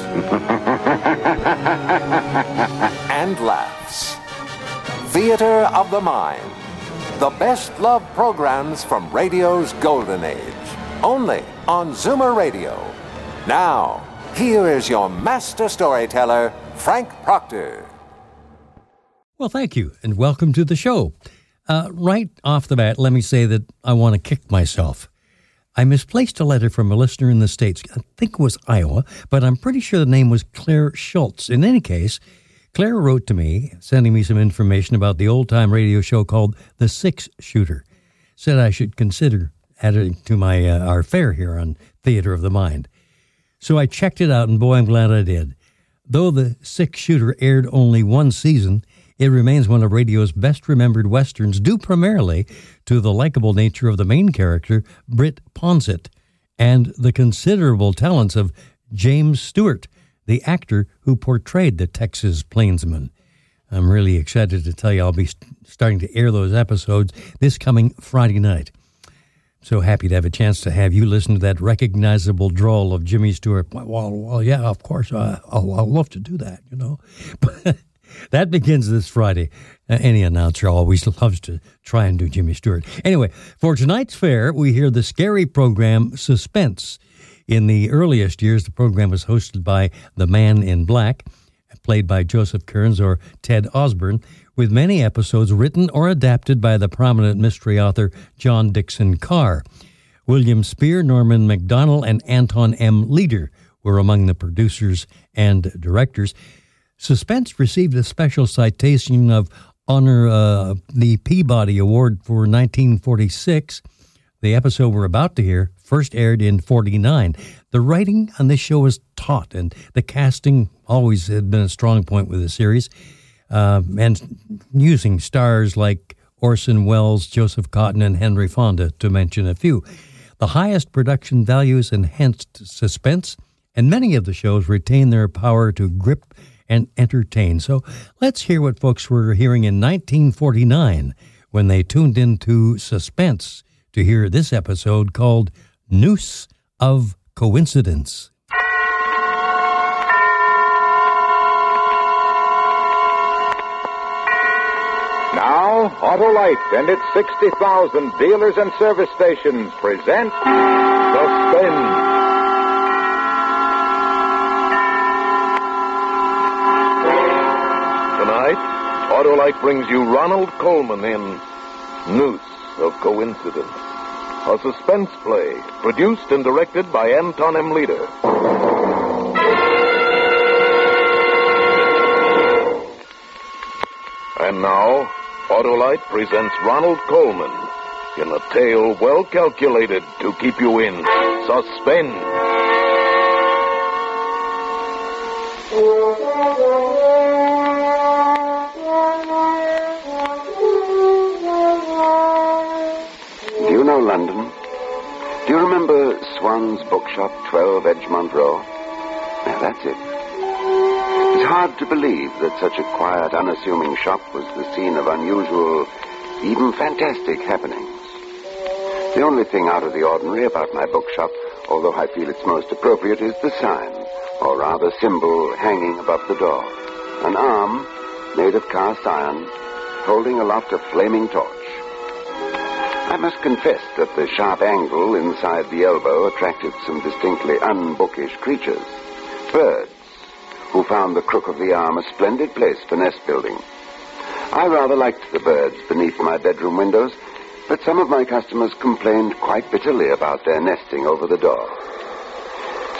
and laughs. Theater of the Mind. The best love programs from radio's golden age. Only on Zoomer Radio. Now, here is your master storyteller, Frank Proctor. Well, thank you, and welcome to the show. Uh, right off the bat, let me say that I want to kick myself. I misplaced a letter from a listener in the States. I think it was Iowa, but I'm pretty sure the name was Claire Schultz. In any case, Claire wrote to me, sending me some information about the old time radio show called The Six Shooter. Said I should consider adding to my uh, our fare here on Theater of the Mind. So I checked it out, and boy, I'm glad I did. Though The Six Shooter aired only one season, it remains one of radio's best remembered westerns, due primarily to the likable nature of the main character, Britt Ponsett, and the considerable talents of James Stewart, the actor who portrayed the Texas plainsman. I'm really excited to tell you I'll be starting to air those episodes this coming Friday night. So happy to have a chance to have you listen to that recognizable drawl of Jimmy Stewart. Well, well, yeah, of course, uh, I'll, I'll love to do that, you know. But that begins this Friday. Uh, any announcer always loves to try and do Jimmy Stewart. Anyway, for tonight's fair, we hear the scary program Suspense. In the earliest years, the program was hosted by the Man in Black, played by Joseph Kearns or Ted Osborne, with many episodes written or adapted by the prominent mystery author John Dickson Carr. William Spier, Norman Macdonnell, and Anton M. Leader were among the producers and directors. Suspense received a special citation of honor uh, the Peabody Award for 1946. The episode we're about to hear first aired in 49. The writing on this show was taut, and the casting always had been a strong point with the series. Uh, and using stars like Orson Welles, Joseph Cotten, and Henry Fonda, to mention a few. The highest production values enhanced suspense, and many of the shows retain their power to grip and entertain. So let's hear what folks were hearing in 1949 when they tuned into Suspense to hear this episode called Noose of Coincidence. Now, Autolite and its 60,000 dealers and service stations present Suspense. Tonight, Autolite brings you Ronald Colman in Noose of Coincidence, a suspense play produced and directed by Anton M. Leader. And now, Autolite presents Ronald Colman in a tale well calculated to keep you in suspense. London? Do you remember Swan's Bookshop, 12 Edgemont Row? Now, that's it. It's hard to believe that such a quiet, unassuming shop was the scene of unusual, even fantastic happenings. The only thing out of the ordinary about my bookshop, although I feel it's most appropriate, is the sign, or rather symbol, hanging above the door. An arm, made of cast iron, holding aloft a flaming torch. I must confess that the sharp angle inside the elbow attracted some distinctly unbookish creatures. Birds, who found the crook of the arm a splendid place for nest building. I rather liked the birds beneath my bedroom windows, but some of my customers complained quite bitterly about their nesting over the door.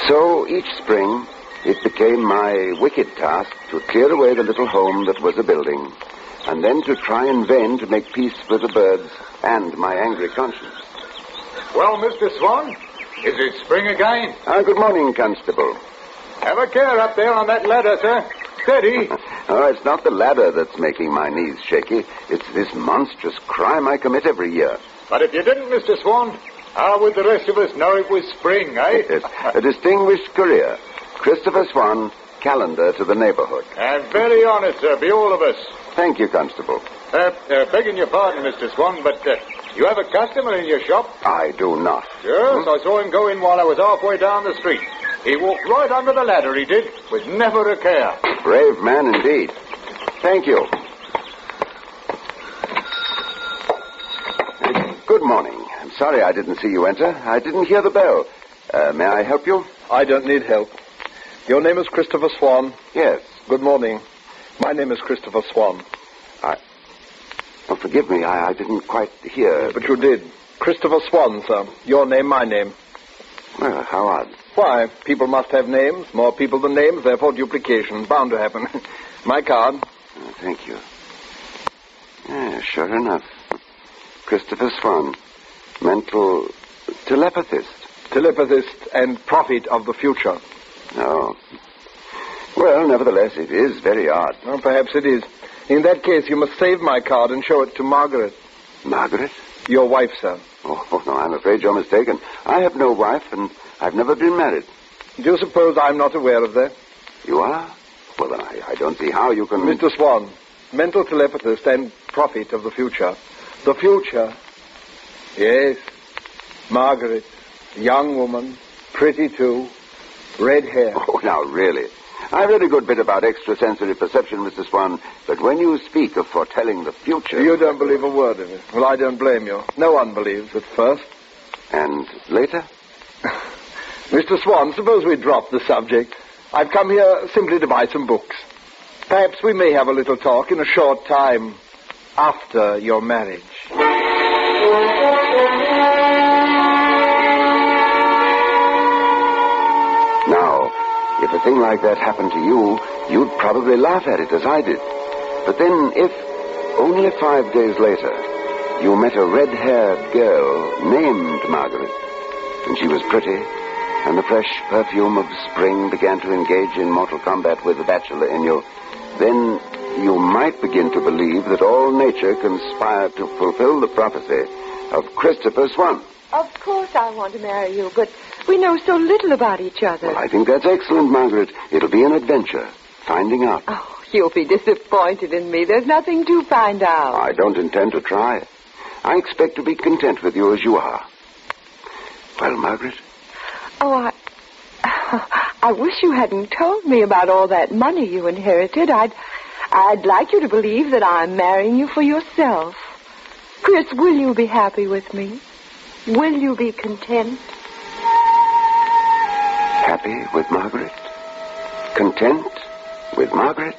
So each spring, it became my wicked task to clear away the little home that was a building, and then to try in vain to make peace with the birds and my angry conscience. Well, Mr. Swan, is it spring again? Ah, good morning, Constable. Have a care up there on that ladder, sir. Steady. Oh, it's not the ladder that's making my knees shaky. It's this monstrous crime I commit every year. But if you didn't, Mr. Swan, how would the rest of us know it was spring, eh? Yes, a distinguished career. Christopher Swan, calendar to the neighborhood. And very honest, sir, be all of us. Thank you, Constable. Uh, uh, begging your pardon, Mr. Swan, but uh, you have a customer in your shop? I do not. Yes, I saw him go in while I was halfway down the street. He walked right under the ladder, he did, with never a care. Brave man indeed. Thank you. Uh, Good morning. I'm sorry I didn't see you enter. I didn't hear the bell. Uh, may I help you? I don't need help. Your name is Christopher Swan. Yes. Good morning. My name is Christopher Swan. I. Well, forgive me. I, I didn't quite hear. But you did. Christopher Swan, sir. Your name, my name. Well, how odd. Why? People must have names. More people than names, therefore duplication. Bound to happen. my card. Oh, thank you. Yeah, sure enough. Christopher Swan, mental telepathist. Telepathist and prophet of the future. Oh. Well, nevertheless, it is very odd. Well, perhaps it is. In that case, you must save my card and show it to Margaret. Margaret? Your wife, sir. Oh, oh, no, I'm afraid you're mistaken. I have no wife, and I've never been married. Do you suppose I'm not aware of that? You are? Well, then I, I don't see how you can... Mr. Swan, mental telepathist and prophet of the future. The future. Yes. Margaret, young woman, pretty too, red hair. Oh, now, really. I read a good bit about extrasensory perception, Mr. Swan, but when you speak of foretelling the future... You don't believe a word of it. Well, I don't blame you. No one believes at first. And later? Mr. Swan, suppose we drop the subject. I've come here simply to buy some books. Perhaps we may have a little talk in a short time after your marriage. If a thing like that happened to you, you'd probably laugh at it as I did. But then, if only five days later you met a red-haired girl named Margaret, and she was pretty, and the fresh perfume of spring began to engage in mortal combat with the bachelor in you, then you might begin to believe that all nature conspired to fulfill the prophecy of Christopher Swan. Of course I want to marry you, but we know so little about each other. Well, I think that's excellent, Margaret. It'll be an adventure, finding out. Oh, you'll be disappointed in me. There's nothing to find out. I don't intend to try. I expect to be content with you as you are. Well, Margaret, Oh, I. I wish you hadn't told me about all that money you inherited. I'd. I'd like you to believe that I'm marrying you for yourself. Chris, will you be happy with me? Will you be content? happy with Margaret? Content with Margaret?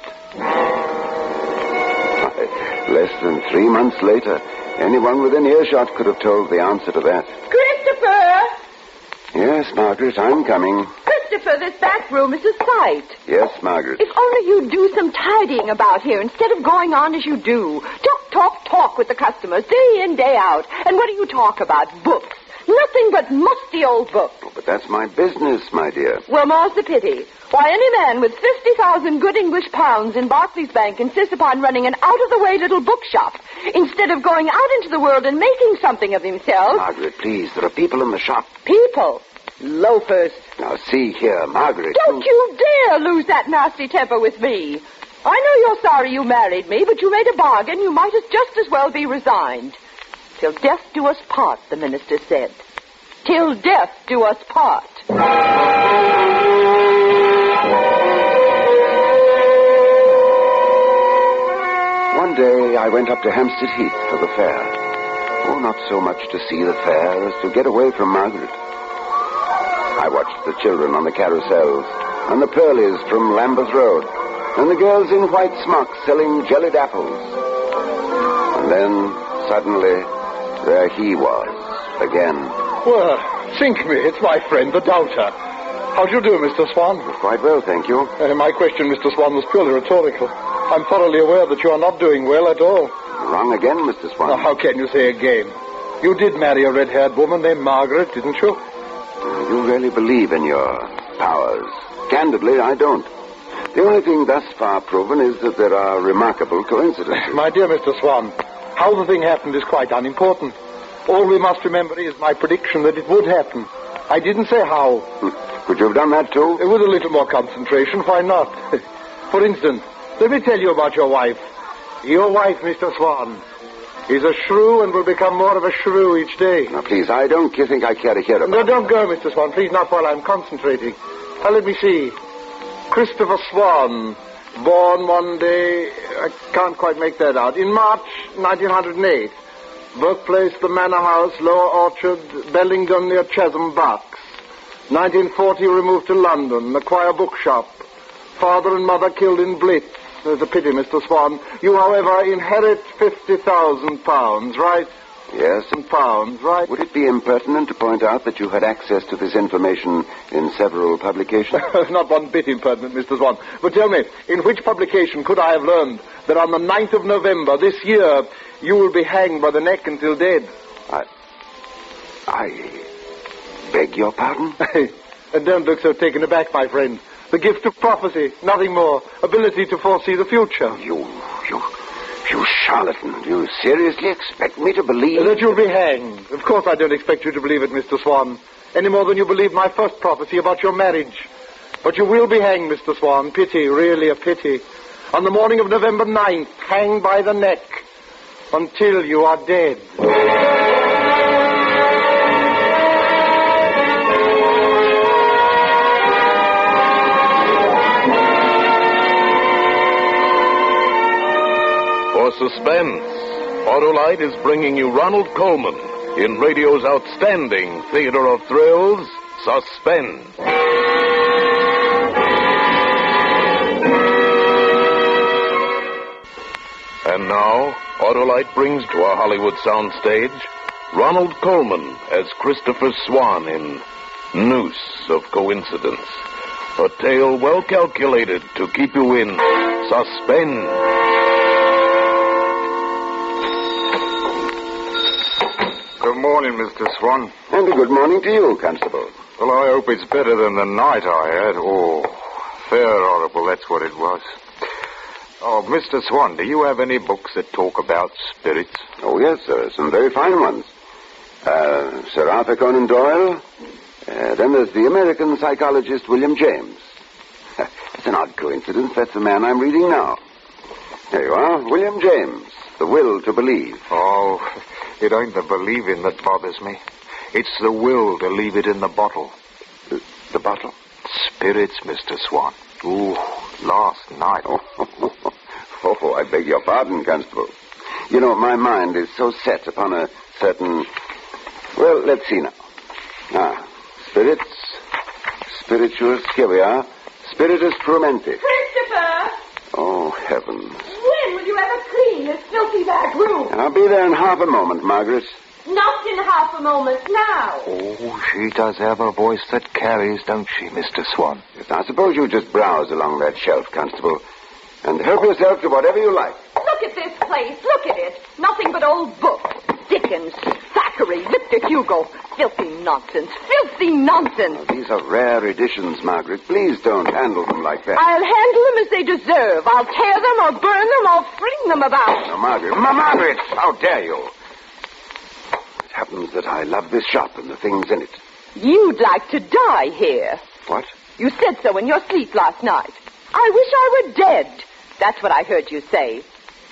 Less than three months later, anyone within earshot could have told the answer to that. Christopher! Yes, Margaret, I'm coming. Christopher, this back room is a sight. Yes, Margaret. If only you'd do some tidying about here instead of going on as you do. Talk, talk, talk with the customers day in, day out. And what do you talk about? Books. Nothing but musty old books. Oh, but that's my business, my dear. Well, more's the pity. Why, any man with 50,000 good English pounds in Barclays Bank insists upon running an out-of-the-way little bookshop instead of going out into the world and making something of himself. Margaret, please, there are people in the shop. People. Loafers. Now, see here, Margaret. Don't you dare lose that nasty temper with me. I know you're sorry you married me, but you made a bargain. You might as just as well be resigned. Till death do us part, the minister said. Till death do us part. One day I went up to Hampstead Heath for the fair. Oh, not so much to see the fair as to get away from Margaret. I watched the children on the carousels, and the pearlies from Lambeth Road, and the girls in white smocks selling jellied apples. And then, suddenly, there he was, again. Well, think me, it's my friend, the doubter. How do you do, Mr. Swan? Quite well, thank you. Uh, my question, Mr. Swan, was purely rhetorical. I'm thoroughly aware that you are not doing well at all. Wrong again, Mr. Swan. Now, how can you say again? You did marry a red-haired woman named Margaret, didn't you? Uh, you really believe in your powers. Candidly, I don't. The only thing thus far proven is that there are remarkable coincidences. My dear Mr. Swan, how the thing happened is quite unimportant. All we must remember is my prediction that it would happen. I didn't say how. Hmm. Could you have done that too? With a little more concentration, why not? For instance, let me tell you about your wife. Your wife, Mr. Swan, is a shrew and will become more of a shrew each day. Now, please, I don't think I care to hear about No, don't go, Mr. Swan. Please, not while I'm concentrating. Now, let me see. Christopher Swan, born one day, I can't quite make that out, in March 1908. Birthplace, the Manor House, Lower Orchard, Bellingdon near Chesham, Bucks. 1940, removed to London, acquire bookshop. Father and mother killed in Blitz. There's a pity, Mr. Swan. You, however, inherit 50,000 pounds, right? Yes? Pounds, right? Would it be impertinent to point out that you had access to this information in several publications? Not one bit impertinent, Mr. Swan. But tell me, in which publication could I have learned that on the 9th of November this year you will be hanged by the neck until dead? I. I. beg your pardon? and don't look so taken aback, my friend. The gift of prophecy, nothing more. Ability to foresee the future. You. you. you charlatan. Do you seriously expect me to believe. That you'll be hanged. Of course I don't expect you to believe it, Mr. Swan. Any more than you believed my first prophecy about your marriage. But you will be hanged, Mr. Swan. Pity, really a pity. On the morning of November 9th, hanged by the neck. Until you are dead. Suspense, Autolite is bringing you Ronald Colman in radio's outstanding theater of thrills, Suspense. And now, Autolite brings to our Hollywood soundstage Ronald Colman as Christopher Swan in Noose of Coincidence. A tale well calculated to keep you in suspense. Good morning, Mr. Swan. And a good morning to you, Constable. Well, I hope it's better than the night I had. Oh, fair horrible, that's what it was. Oh, Mr. Swan, do you have any books that talk about spirits? Oh, yes, sir. Some very fine ones. Uh, Sir Arthur Conan Doyle. Uh, then there's the American psychologist William James. it's an odd coincidence. That's the man I'm reading now. There you are. William James. The Will to Believe. Oh, it ain't the believing that bothers me. It's the will to leave it in the bottle. The, the bottle? Spirits, Mr. Swan. Ooh, last night. Oh, oh, I beg your pardon, Constable. You know, my mind is so set upon a certain. Well, let's see now. Ah, spirits, spirituous. Here we are. Spiritus frumenti. Christopher! Oh, heavens. When will you ever clean this filthy back room? I'll be there in half a moment, Margaret. Not in half a moment now. Oh, she does have a voice that carries, don't she, Mr. Swan? Yes, now, suppose you just browse along that shelf, Constable, and help yourself to whatever you like. Look at this place. Look at it. Nothing but old books. Dickens, Thackeray, Victor Hugo. Filthy nonsense. Filthy nonsense. These are rare editions, Margaret. Please don't handle them like that. I'll handle them as they deserve. I'll tear them or burn them or fling them about. Now, Margaret. Ma- Margaret! How dare you? It happens that I love this shop and the things in it. You'd like to die here. What? You said so in your sleep last night. I wish I were dead. That's what I heard you say.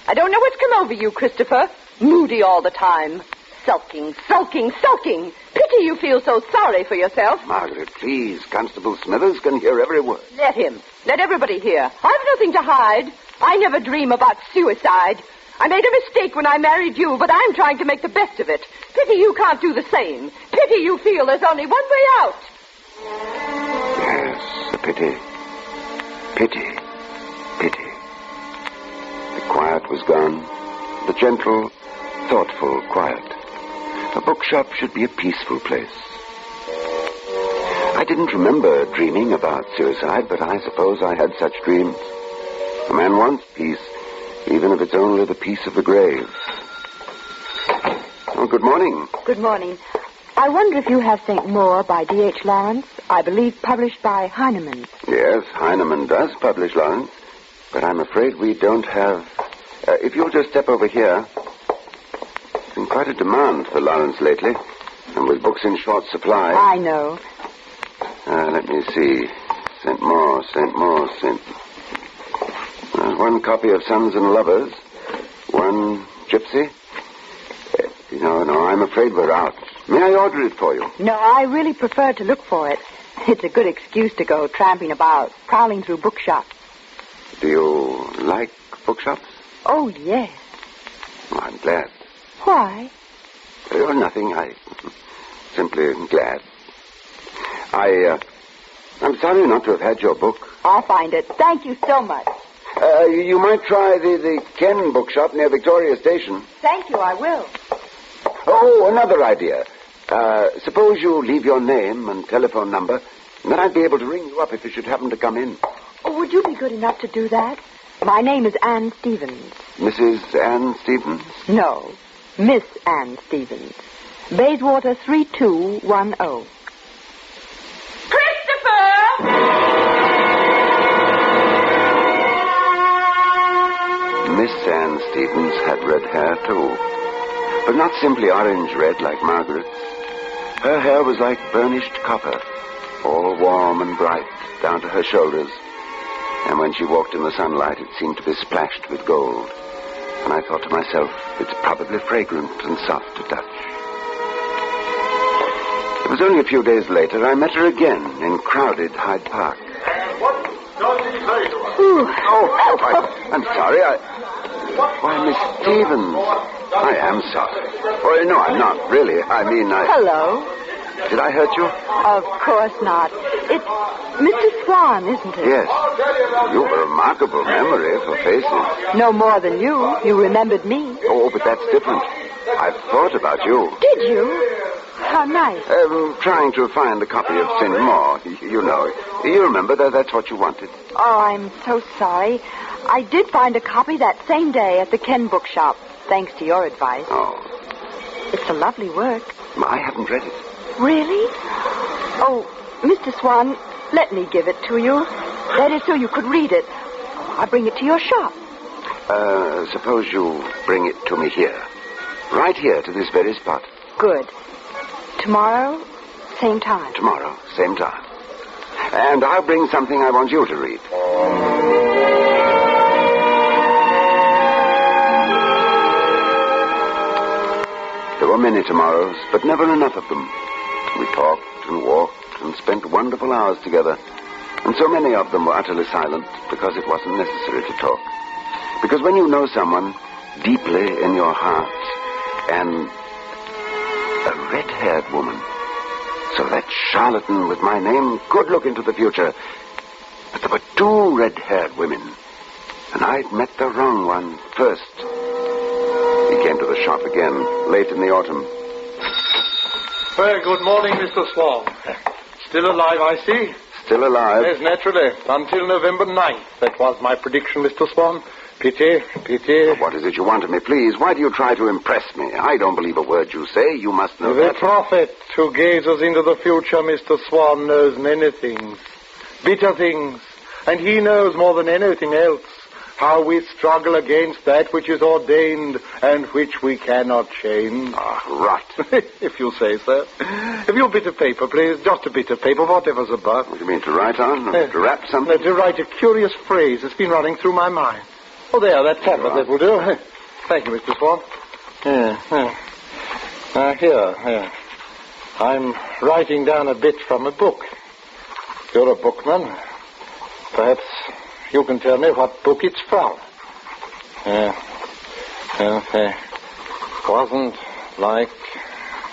I don't know what's come over you, Christopher. Moody all the time. Sulking, sulking, sulking. Pity you feel so sorry for yourself. Margaret, please. Constable Smithers can hear every word. Let him. Let everybody hear. I've nothing to hide. I never dream about suicide. I made a mistake when I married you, but I'm trying to make the best of it. Pity you can't do the same. Pity you feel there's only one way out. Yes, a pity. Pity. Pity. The quiet was gone. The gentle, thoughtful quiet. A bookshop should be a peaceful place. I didn't remember dreaming about suicide, but I suppose I had such dreams. A man wants peace, even if it's only the peace of the grave. Oh, good morning. Good morning. I wonder if you have St. Mawr by D.H. Lawrence, I believe published by Heinemann. Yes, Heinemann does publish Lawrence, but I'm afraid we don't have. Uh, if you'll just step over here. Been quite a demand for Lawrence lately, and with books in short supply. I know. Uh, let me see. St. Mawr, St. Mawr, St. There's one copy of Sons and Lovers, one Gypsy. Uh, no, no, I'm afraid we're out. May I order it for you? No, I really prefer to look for it. It's a good excuse to go tramping about, prowling through bookshops. Do you like bookshops? Oh, yes. Oh, I'm glad. Why? Oh, nothing. I simply am glad. I, uh, I'm sorry not to have had your book. I'll find it. Thank you so much. Uh, you, might try the, the Ken bookshop near Victoria Station. Thank you, I will. Oh, another idea. Uh, suppose you leave your name and telephone number, and then I'd be able to ring you up if you should happen to come in. Oh, would you be good enough to do that? My name is Anne Stevens. Mrs. Anne Stevens? No, Miss Anne Stevens. Bayswater 3210. Christopher! Miss Anne Stevens had red hair, too. But not simply orange red like Margaret's. Her hair was like burnished copper, all warm and bright down to her shoulders. And when she walked in the sunlight, it seemed to be splashed with gold. And I thought to myself, it's probably fragrant and soft to touch. It was only a few days later I met her again in crowded Hyde Park. What does he say to Ooh. Oh, I, I'm sorry. I. Why, Miss Stevens. I am sorry. Oh, no, I'm not, really. I mean, I. Hello. Did I hurt you? Of course not. It's Mr. Swan, isn't it? Yes. You have a remarkable memory for faces. No more than you. You remembered me. Oh, but that's different. I've thought about you. Did you? How nice. Um, trying to find a copy of St. Mawr. You know. You remember that that's what you wanted. Oh, I'm so sorry. I did find a copy that same day at the Ken bookshop, thanks to your advice. Oh, It's a lovely work. I haven't read it. Really? Oh, Mr. Swan, let me give it to you. That is so you could read it. I'll bring it to your shop. Uh, suppose you bring it to me here. Right here to this very spot. Good. Tomorrow, same time. Tomorrow, same time. And I'll bring something I want you to read. There were many tomorrows, but never enough of them. We talked and walked and spent wonderful hours together. And so many of them were utterly silent because it wasn't necessary to talk. Because when you know someone deeply in your heart, and a red-haired woman, so that charlatan with my name could look into the future. But there were two red-haired women, and I'd met the wrong one first. He came to the shop again, late in the autumn. Well, good morning, Mr. Swan. Still alive, I see. Still alive? Yes, naturally. Until November 9th. That was my prediction, Mr. Swan. Pity, pity. What is it you want of me, please? Why do you try to impress me? I don't believe a word you say. You must know The that. prophet who gazes into the future, Mr. Swan, knows many things. Bitter things. And he knows more than anything else how we struggle against that which is ordained and which we cannot change. Ah, rot. if you say so. Have you a bit of paper, please? Just a bit of paper, whatever's above. What do you mean, to write on? Eh, to wrap something? to write a curious phrase that's been running through my mind. Oh, there, that tablet, that will do. Thank you, Mr. Swan. Yeah, yeah. Now, here, here. I'm writing down a bit from a book. You're a bookman. Perhaps you can tell me what book it's from. Yeah. Yeah, yeah. Wasn't like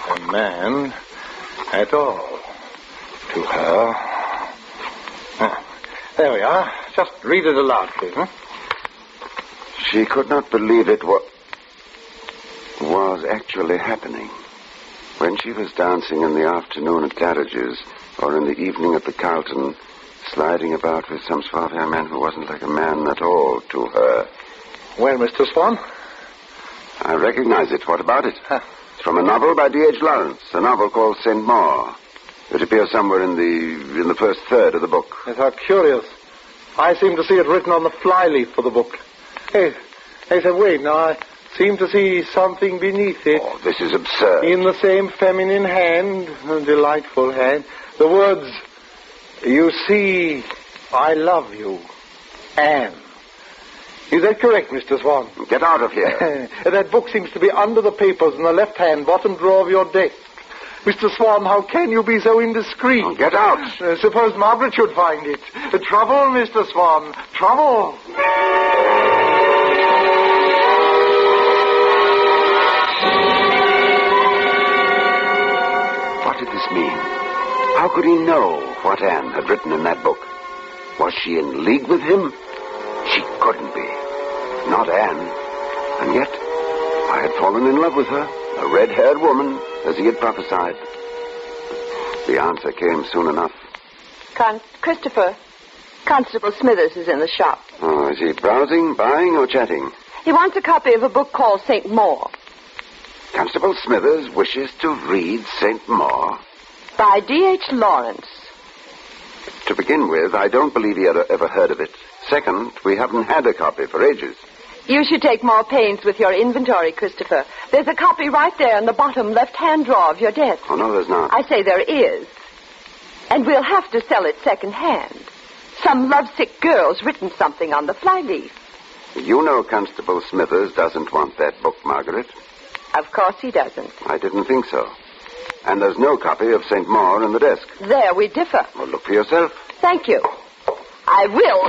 a man at all to her. Ah, There we are. Just read it aloud, please. Huh? She could not believe it wa- was actually happening. When she was dancing in the afternoon at Claridge's, or in the evening at the Carlton, sliding about with some suave man who wasn't like a man at all to her. Well, Mr. Swan, I recognize it. What about it? huh, from a novel by D.H. Lawrence, a novel called St. Mawr. It appears somewhere in the in the first third of the book. Yes, how curious. I seem to see it written on the flyleaf for the book. Hey, hey, say, wait, now I seem to see something beneath it. Oh, this is absurd. In the same feminine hand, a delightful hand, the words, You see, I love you, Anne. Is that correct, Mr. Swan? Get out of here. that book seems to be under the papers in the left-hand bottom drawer of your desk. Mr. Swan, how can you be so indiscreet? Oh, get out. Uh, suppose Margaret should find it. Uh, trouble, Mr. Swan. Trouble. What did this mean? How could he know what Anne had written in that book? Was she in league with him? She couldn't be. Not Anne. And yet, I had fallen in love with her, a red-haired woman, as he had prophesied. The answer came soon enough. Con- Christopher, Constable Smithers is in the shop. Oh, is he browsing, buying, or chatting? He wants a copy of a book called St. Mawr Constable Smithers wishes to read St. Mawr. by D.H. Lawrence. To begin with, I don't believe he had ever heard of it. Second, we haven't had a copy for ages. You should take more pains with your inventory, Christopher. There's a copy right there in the bottom left-hand drawer of your desk. Oh, no, there's not. I say there is. And we'll have to sell it second-hand. Some lovesick girl's written something on the flyleaf. You know Constable Smithers doesn't want that book, Margaret. Of course he doesn't. I didn't think so. And there's no copy of St. Mawr in the desk. There we differ. Well, look for yourself. Thank you. I will.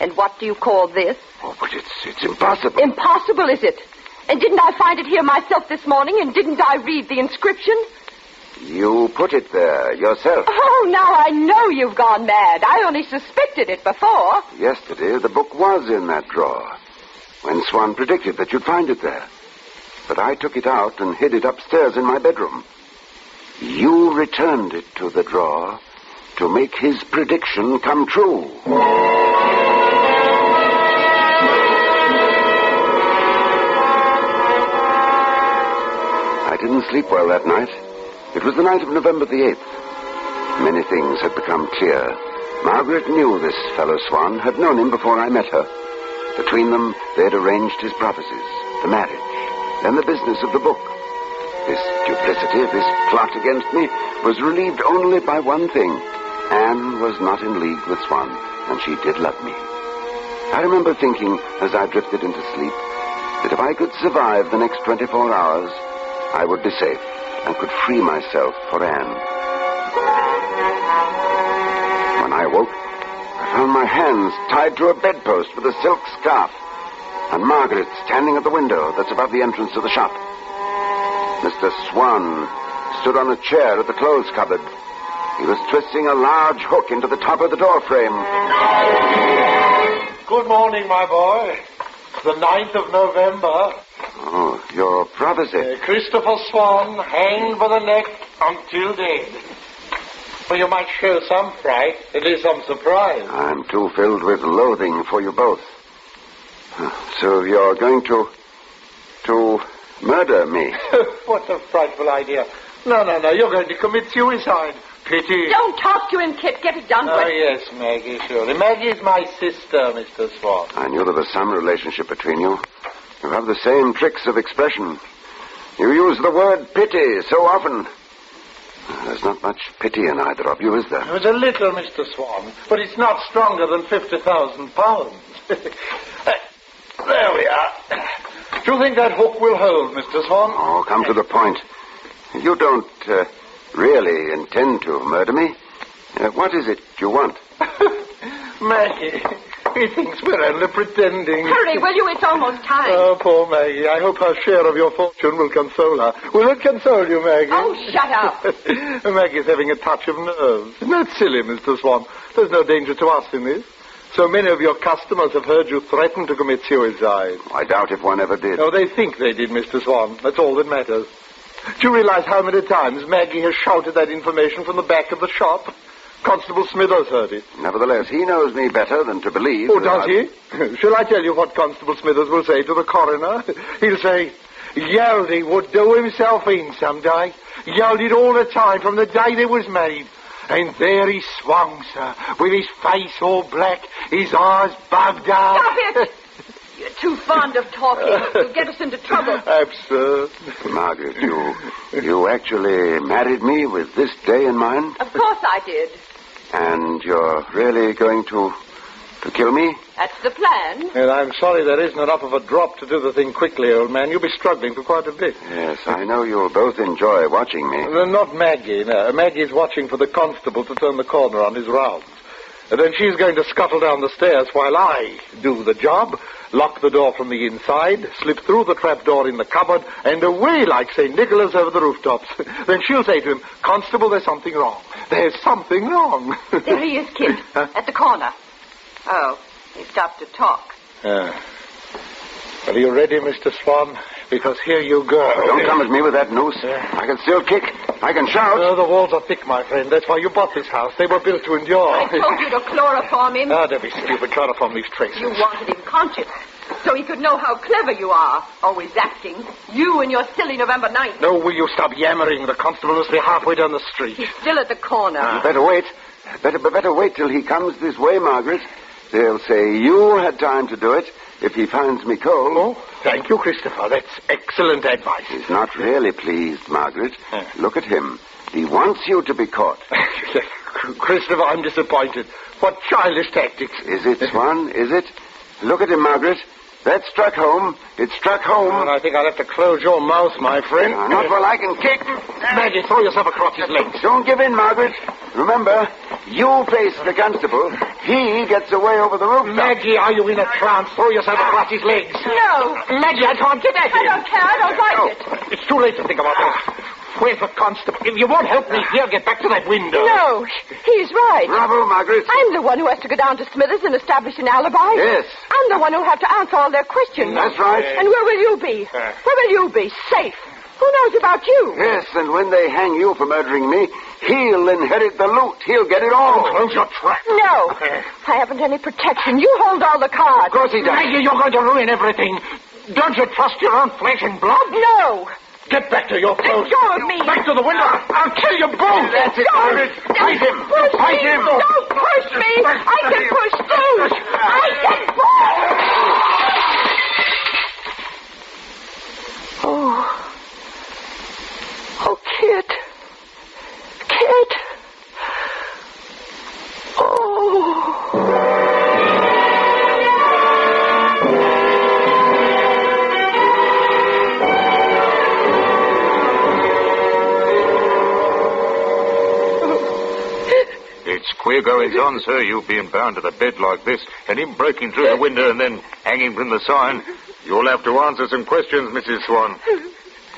And what do you call this? Oh, but it's it's impossible. Impossible, is it? And didn't I find it here myself this morning, and didn't I read the inscription? you put it there yourself. Oh, now I know you've gone mad. I only suspected it before. Yesterday, the book was in that drawer. When Swan predicted that you'd find it there. But I took it out and hid it upstairs in my bedroom. You returned it to the drawer to make his prediction come true. I didn't sleep well that night. It was the night of November the 8th. Many things had become clear. Margaret knew this fellow Swan, had known him before I met her. Between them, they had arranged his prophecies, the marriage, then the business of the book. This duplicity, this plot against me, was relieved only by one thing. Anne was not in league with Swan, and she did love me. I remember thinking, as I drifted into sleep, that if I could survive the next 24 hours, I would be safe and could free myself for Anne. When I woke, I found my hands tied to a bedpost with a silk scarf, and Margaret standing at the window that's above the entrance to the shop. Mr. Swan stood on a chair at the clothes cupboard. He was twisting a large hook into the top of the door frame. Good morning, my boy. The 9th of November. Oh, your prophecy. Uh, Christopher Swan hanged by the neck until dead. Well, you might show some fright, at least some surprise. I'm too filled with loathing for you both. So you're going to. to murder me? what a frightful idea. No, no, no, you're going to commit suicide. Pity. Don't talk to him, Kit. Get it done Oh, with. yes, Maggie, surely. Maggie is my sister, Mr. Swan. I knew there was some relationship between you. You have the same tricks of expression. You use the word pity so often. There's not much pity in either of you, is there? There's a little, Mr. Swan, but it's not stronger than 50,000 pounds. Uh, There we are. Do you think that hook will hold, Mr. Swan? Oh, come to the point. You don't uh, really intend to murder me. Uh, what is it you want? Maggie, he thinks we're only pretending. Hurry, will you? It's almost time. Oh, poor Maggie. I hope her share of your fortune will console her. Will it console you, Maggie? Oh, shut up. Maggie's having a touch of nerves. Isn't that silly, Mr. Swan? There's no danger to us in this. So many of your customers have heard you threaten to commit suicide. I doubt if one ever did. Oh, they think they did, Mr. Swan. That's all that matters. Do you realize how many times Maggie has shouted that information from the back of the shop? Constable Smithers heard it. Nevertheless, he knows me better than to believe. Oh, does I- he? Shall I tell you what Constable Smithers will say to the coroner? He'll say, Yaldy would do himself in some day. Yelled all the time from the day they was made. And there he swung, sir, with his face all black, his eyes bugged out. Stop it! You're too fond of talking. You'll get us into trouble. Absurd. Margaret, you, you actually married me with this day in mind? Of course I did. And you're really going to, to kill me? That's the plan. And I'm sorry there isn't enough of a drop to do the thing quickly, old man. You'll be struggling for quite a bit. Yes, I know you'll both enjoy watching me. Uh, Not Maggie, no. Maggie's watching for the constable to turn the corner on his rounds. And then she's going to scuttle down the stairs while I do the job, lock the door from the inside, slip through the trap door in the cupboard, and away like St. Nicholas over the rooftops. then she'll say to him, Constable, there's something wrong. There's something wrong. There he is, Kit, at the corner. Oh, he stopped to talk. Ah. Are you ready, Mr. Swan? Because here you go. Don't come at me with that noose. Sir. I can still kick. I can shout. Oh, the walls are thick, my friend. That's why you bought this house. They were built to endure. I told you to chloroform him. Ah, don't be stupid. Chloroform these traces. You wanted him conscious, so he could know how clever you are. Always acting. You and your silly November night. No, will you stop yammering? The constable must be halfway down the street. He's still at the corner. You better wait. Better, better wait till he comes this way, Margaret. They'll say you had time to do it if he finds me cold. Oh, thank you, Christopher. That's excellent advice. He's not really pleased, Margaret. Look at him. He wants you to be caught. Christopher, I'm disappointed. What childish tactics. Is it, Swan? Is it? Look at him, Margaret. That struck home. It struck home. Well, I think I'll have to close your mouth, my friend. Uh, not while I can kick. Maggie, throw yourself across his legs. Don't give in, Margaret. Remember, you face the constable. He gets away over the rooftop. Maggie, are you in a trance? Throw yourself across his legs. No. Maggie, I can't get at I don't care. I don't like it. It's too late to think about this. Where's the constable? If you won't help me here, get back to that window. No, he's right. Bravo, Margaret. I'm the one who has to go down to Smithers and establish an alibi. Yes. I'm the one who'll have to answer all their questions. That's right. And where will you be? Uh. Where will you be? Safe. Who knows about you? Yes, and when they hang you for murdering me, he'll inherit the loot. He'll get it all. Close your trap. No. I haven't any protection. You hold all the cards. Of course he does. Maggie, you're going to ruin everything. Don't you trust your own flesh and blood? No. Get back to your post. go of me. Back to the window. Ah. I'll kill you both. That's it, Margaret. Fight him. Push Fight me. him. Don't push me. I can push too. I can push. Oh. Oh, Kit. Kit. Oh. Queer goings on, sir, you being bound to the bed like this, and him breaking through the window and then hanging from the sign. You'll have to answer some questions, Mrs. Swan.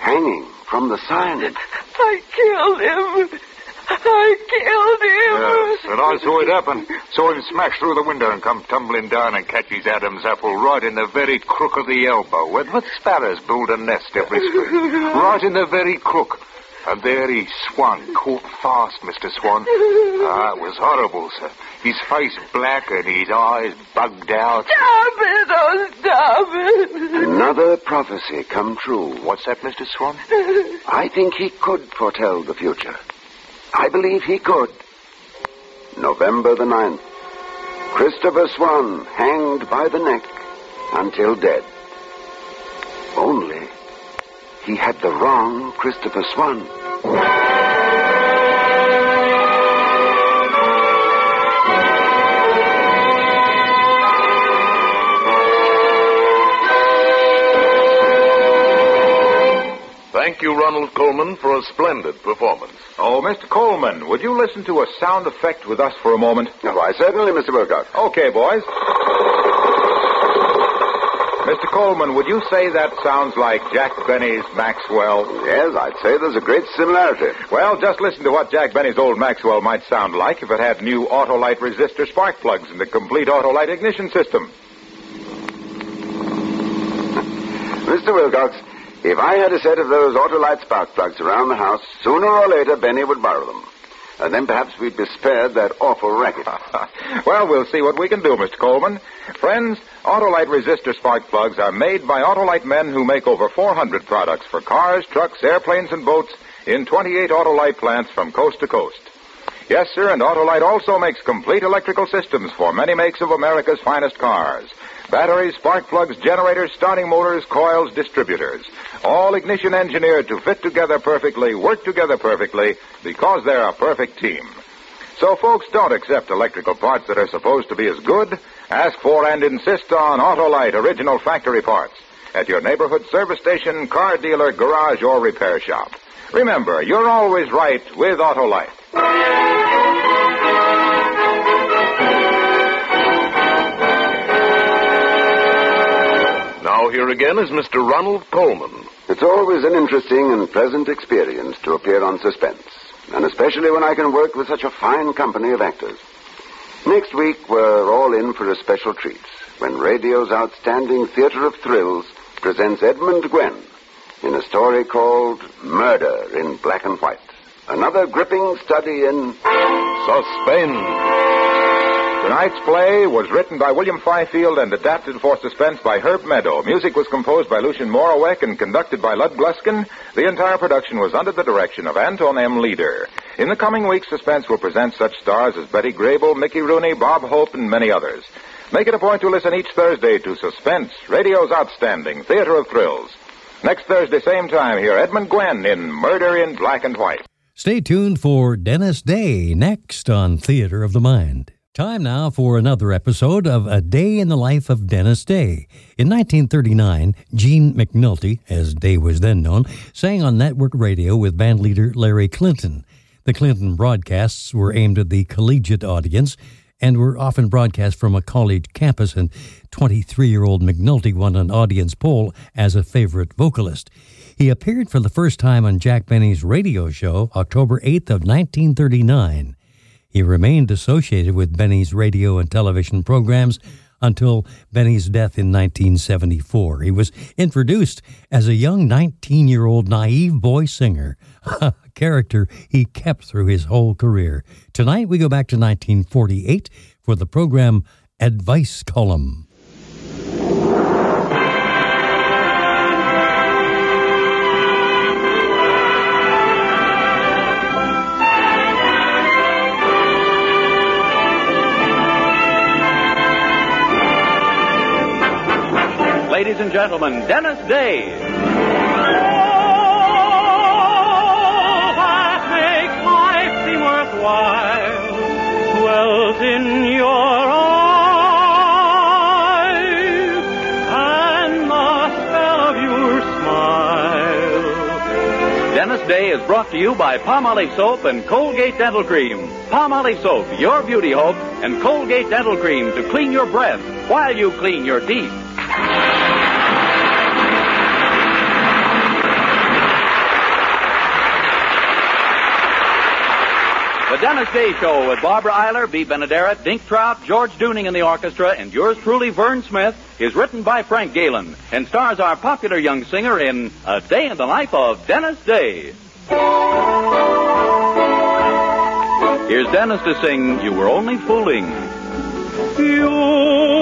Hanging from the sign. I killed him. I killed him. Yes, and I saw it happen. Saw him smash through the window and come tumbling down and catch his Adam's apple right in the very crook of the elbow, where the sparrows build a nest every spring. right in the very crook. And there he swung, caught fast, Mr. Swan. Ah, it was horrible, sir. His face black and his eyes bugged out. Stop it. Oh, stop it. Another prophecy come true. What's that, Mr. Swan? I think he could foretell the future. I believe he could. November the 9th. Christopher Swan hanged by the neck until dead. Only he had the wrong Christopher Swan. Thank you, Ronald Colman, for a splendid performance. Oh, Mr. Colman, would you listen to a sound effect with us for a moment? Why, certainly, Mr. Wilcox. Okay, boys. Colman, would you say that sounds like Jack Benny's Maxwell? Yes, I'd say there's a great similarity. Well, just listen to what Jack Benny's old Maxwell might sound like if it had new Autolite resistor spark plugs and the complete Autolite ignition system. Mr. Wilcox, if I had a set of those Autolite spark plugs around the house, sooner or later Benny would borrow them. And then perhaps we'd be spared that awful racket. well, we'll see what we can do, Mr. Colman. Friends, Autolite resistor spark plugs are made by Autolite men who make over 400 products for cars, trucks, airplanes, and boats in 28 Autolite plants from coast to coast. Yes, sir, and Autolite also makes complete electrical systems for many makes of America's finest cars. Batteries, spark plugs, generators, starting motors, coils, distributors. All ignition engineered to fit together perfectly, work together perfectly, because they're a perfect team. So, folks, don't accept electrical parts that are supposed to be as good. Ask for and insist on Autolite original factory parts at your neighborhood service station, car dealer, garage, or repair shop. Remember, you're always right with Autolite. Now, here again is Mr. Ronald Colman. It's always an interesting and pleasant experience to appear on Suspense, and especially when I can work with such a fine company of actors. Next week, we're all in for a special treat when radio's outstanding Theater of Thrills presents Edmund Gwenn in a story called Murder in Black and White. Another gripping study in Suspense. Tonight's play was written by William Fifield and adapted for suspense by Herb Meadow. Music was composed by Lucien Moraweck and conducted by Lud Gluskin. The entire production was under the direction of Anton M. Leader. In the coming weeks, Suspense will present such stars as Betty Grable, Mickey Rooney, Bob Hope, and many others. Make it a point to listen each Thursday to Suspense, radio's outstanding theater of thrills. Next Thursday, same time, here Edmund Gwenn in Murder in Black and White. Stay tuned for Dennis Day next on Theater of the Mind. Time now for another episode of A Day in the Life of Dennis Day. In 1939, Gene McNulty, as Day was then known, sang on network radio with bandleader Larry Clinton. The Clinton broadcasts were aimed at the collegiate audience and were often broadcast from a college campus, and 23 year old McNulty won an audience poll as a favorite vocalist. He appeared for the first time on Jack Benny's radio show October 8th of 1939. He remained associated with Benny's radio and television programs until Benny's death in 1974. He was introduced as a young 19 year old naive boy singer, a character he kept through his whole career. Tonight we go back to 1948 for the program Advice Column. Gentlemen, Dennis Day. Oh, that makes life seem worthwhile dwells in your eyes and the spell of your smile. Dennis Day is brought to you by Palmolive Soap and Colgate Dental Cream. Palmolive Soap, your beauty hope, and Colgate Dental Cream to clean your breath while you clean your teeth. Dennis Day Show with Barbara Eiler, Bea Benaderet, Dink Trout, George Dooning in the orchestra, and yours truly, Vern Smith, is written by Frank Galen and stars our popular young singer in A Day in the Life of Dennis Day. Here's Dennis to sing You Were Only Fooling. You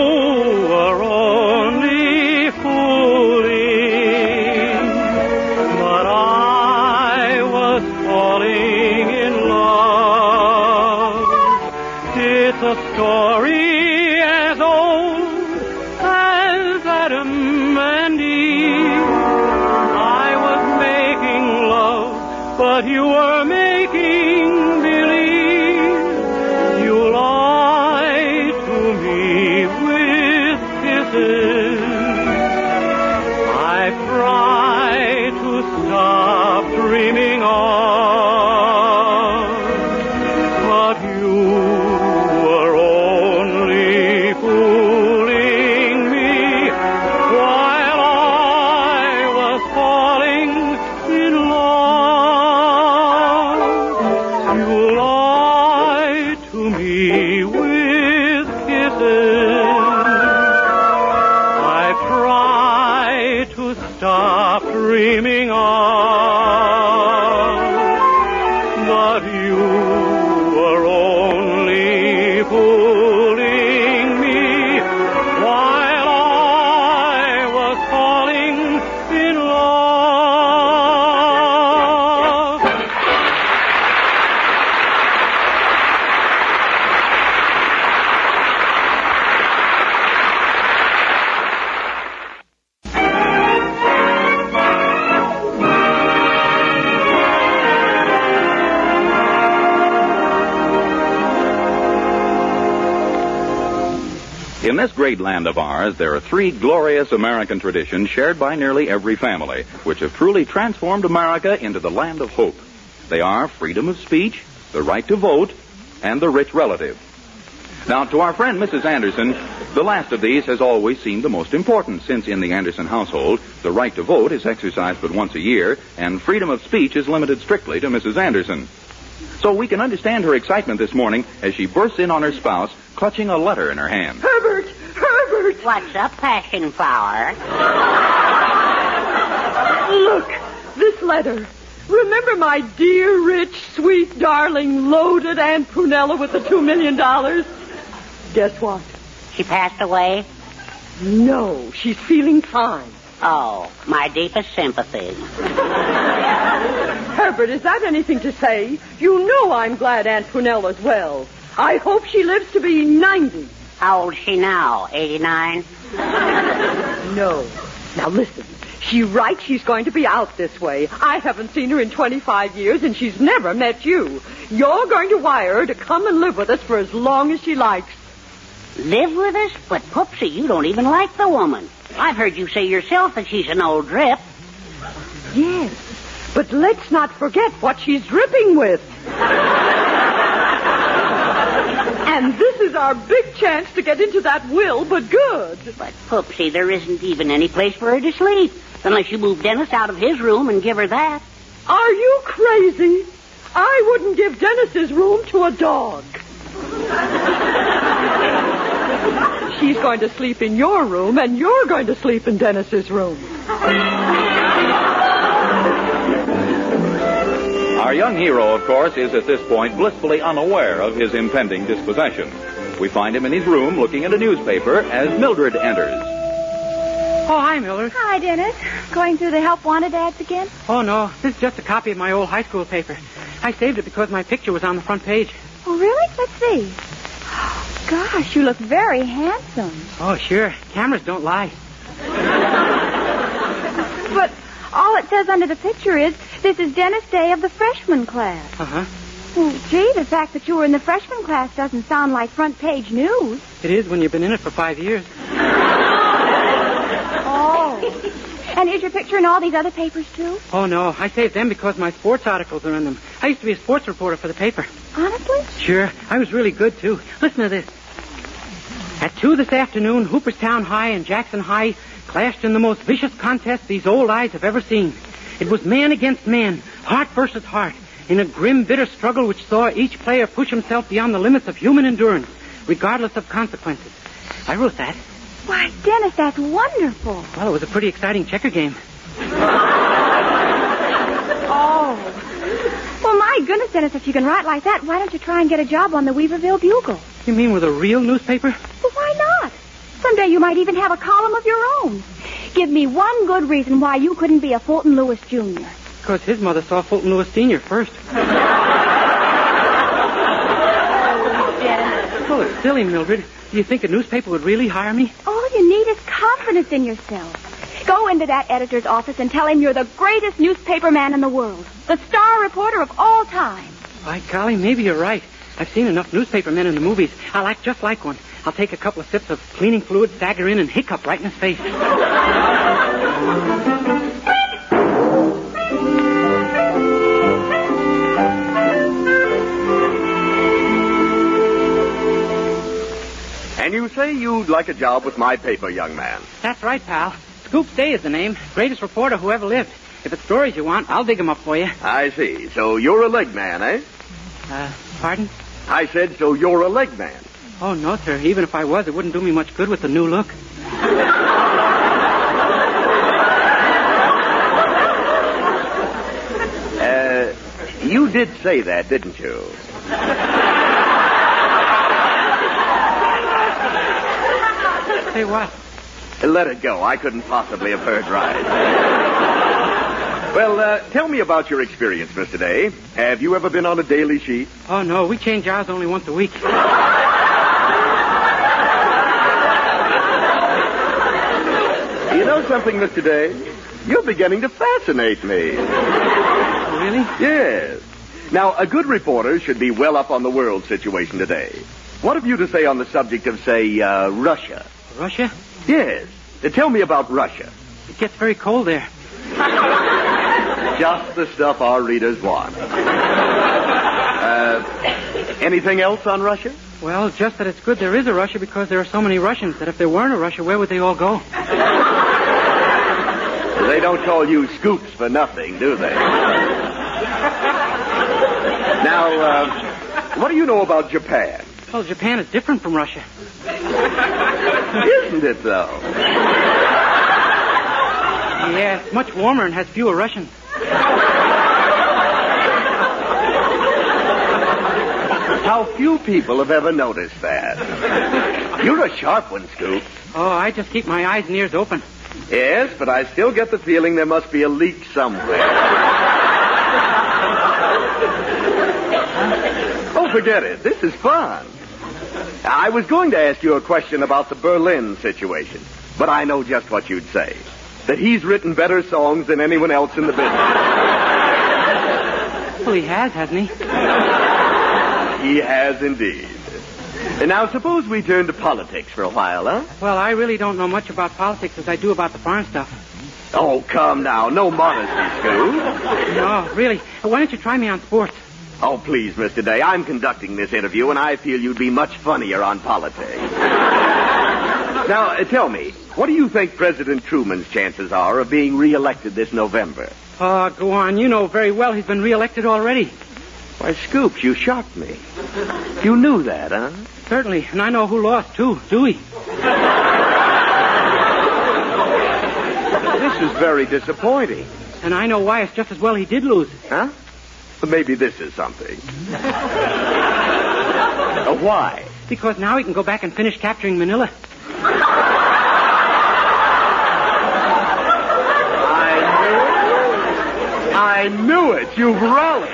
In this great land of ours, there are three glorious American traditions shared by nearly every family, which have truly transformed America into the land of hope. They are freedom of speech, the right to vote, and the rich relative. Now, to our friend Mrs. Anderson, the last of these has always seemed the most important, since in the Anderson household, the right to vote is exercised but once a year, and freedom of speech is limited strictly to Mrs. Anderson. So we can understand her excitement this morning as she bursts in on her spouse, clutching a letter in her hand. Herbert! Herbert! What's up, passion flower? Look, this letter. Remember my dear, rich, sweet, darling, loaded Aunt Prunella with the two million dollars? Guess what? She passed away? No, she's feeling fine. Oh, my deepest sympathies. Herbert, is that anything to say? You know I'm glad Aunt Prunella's well. I hope she lives to be 90. How old is she now? 89? No. Now listen. She writes she's going to be out this way. I haven't seen her in 25 years, and she's never met you. You're going to wire her to come and live with us for as long as she likes. Live with us? But, Poopsie, you don't even like the woman. I've heard you say yourself that she's an old drip. Yes, but let's not forget what she's dripping with. and this is our big chance to get into that will, but good. But, Poopsie, there isn't even any place for her to sleep. Unless you move Dennis out of his room and give her that. Are you crazy? I wouldn't give Dennis's room to a dog. She's going to sleep in your room, and you're going to sleep in Dennis's room. Our young hero, of course, is at this point blissfully unaware of his impending dispossession. We find him in his room looking at a newspaper as Mildred enters. Oh, hi, Mildred. Hi, Dennis. Going through the help wanted ads again? Oh, no. This is just a copy of my old high school paper. I saved it because my picture was on the front page. Oh, really? Let's see. Gosh, you look very handsome. Oh, sure. Cameras don't lie. But all it says under the picture is, this is Dennis Day of the freshman class. Uh-huh. Well, gee, the fact that you were in the freshman class doesn't sound like front page news. It is when you've been in it for five years. Oh. And is your picture in all these other papers, too? Oh, no. I saved them because my sports articles are in them. I used to be a sports reporter for the paper. Honestly? Sure. I was really good, too. Listen to this. At 2 this afternoon, Hooperstown High and Jackson High clashed in the most vicious contest these old eyes have ever seen. It was man against man, heart versus heart, in a grim, bitter struggle which saw each player push himself beyond the limits of human endurance, regardless of consequences. I wrote that. Why, Dennis, that's wonderful. Well, it was a pretty exciting checker game. Oh. Well, my goodness, Dennis, if you can write like that, why don't you try and get a job on the Weaverville Bugle? You mean with a real newspaper? Well, why not? Someday you might even have a column of your own. Give me one good reason why you couldn't be a Fulton Lewis Jr. Because his mother saw Fulton Lewis Sr. first. It's silly, Mildred. Do you think a newspaper would really hire me? All you need is confidence in yourself. Go into that editor's office and tell him you're the greatest newspaper man in the world, the star reporter of all time. By golly, maybe you're right. I've seen enough newspaper men in the movies. I'll act just like one. I'll take a couple of sips of cleaning fluid, stagger in, and hiccup right in his face. say you'd like a job with my paper, young man. That's right, pal. Scoop Day is the name. Greatest reporter who ever lived. If it's stories you want, I'll dig 'em up for you. I see. So you're a leg man, eh? Uh, pardon? I said, so you're a leg man. Oh, no, sir. Even if I was, it wouldn't do me much good with the new look. Uh, you did say that, didn't you? Say what? Let it go. I couldn't possibly have heard right. well, uh, tell me about your experience, Mr. Day. Have you ever been on a daily sheet? Oh, no. We change ours only once a week. You know something, Mr. Day? You're beginning to fascinate me. Really? Yes. Now, a good reporter should be well up on the world situation today. What have you to say on the subject of, say, uh, Russia? Russia? Yes. Tell me about Russia. It gets very cold there. Just the stuff our readers want. Uh, anything else on Russia? Well, just that it's good there is a Russia because there are so many Russians that if there weren't a Russia, where would they all go? They don't call you Scoops for nothing, do they? now, uh, what do you know about Japan? Well, Japan is different from Russia. Isn't it, though? Yeah, it's much warmer and has fewer Russians. How few people have ever noticed that. You're a sharp one, Scoop. Oh, I just keep my eyes and ears open. Yes, but I still get the feeling there must be a leak somewhere. oh, forget it. This is fun. I was going to ask you a question about the Berlin situation, but I know just what you'd say. That he's written better songs than anyone else in the business. Well, he has, hasn't he? He has indeed. And now suppose we turn to politics for a while, huh? Well, I really don't know much about politics as I do about the farm stuff. Oh, come now. No modesty, Scoop. No, really. Why don't you try me on sports? Oh, please, Mr. Day. I'm conducting this interview, and I feel you'd be much funnier on politics. now, uh, tell me, what do you think President Truman's chances are of being reelected this November? Oh, go on. You know very well he's been reelected already. Why, Scoops, you shocked me. You knew that, huh? Certainly. And I know who lost, too. Dewey. This is very disappointing. And I know why it's just as well he did lose. Huh? Maybe this is something. Uh, why? Because now he can go back and finish capturing Manila. I knew it. I knew it. You've rallied.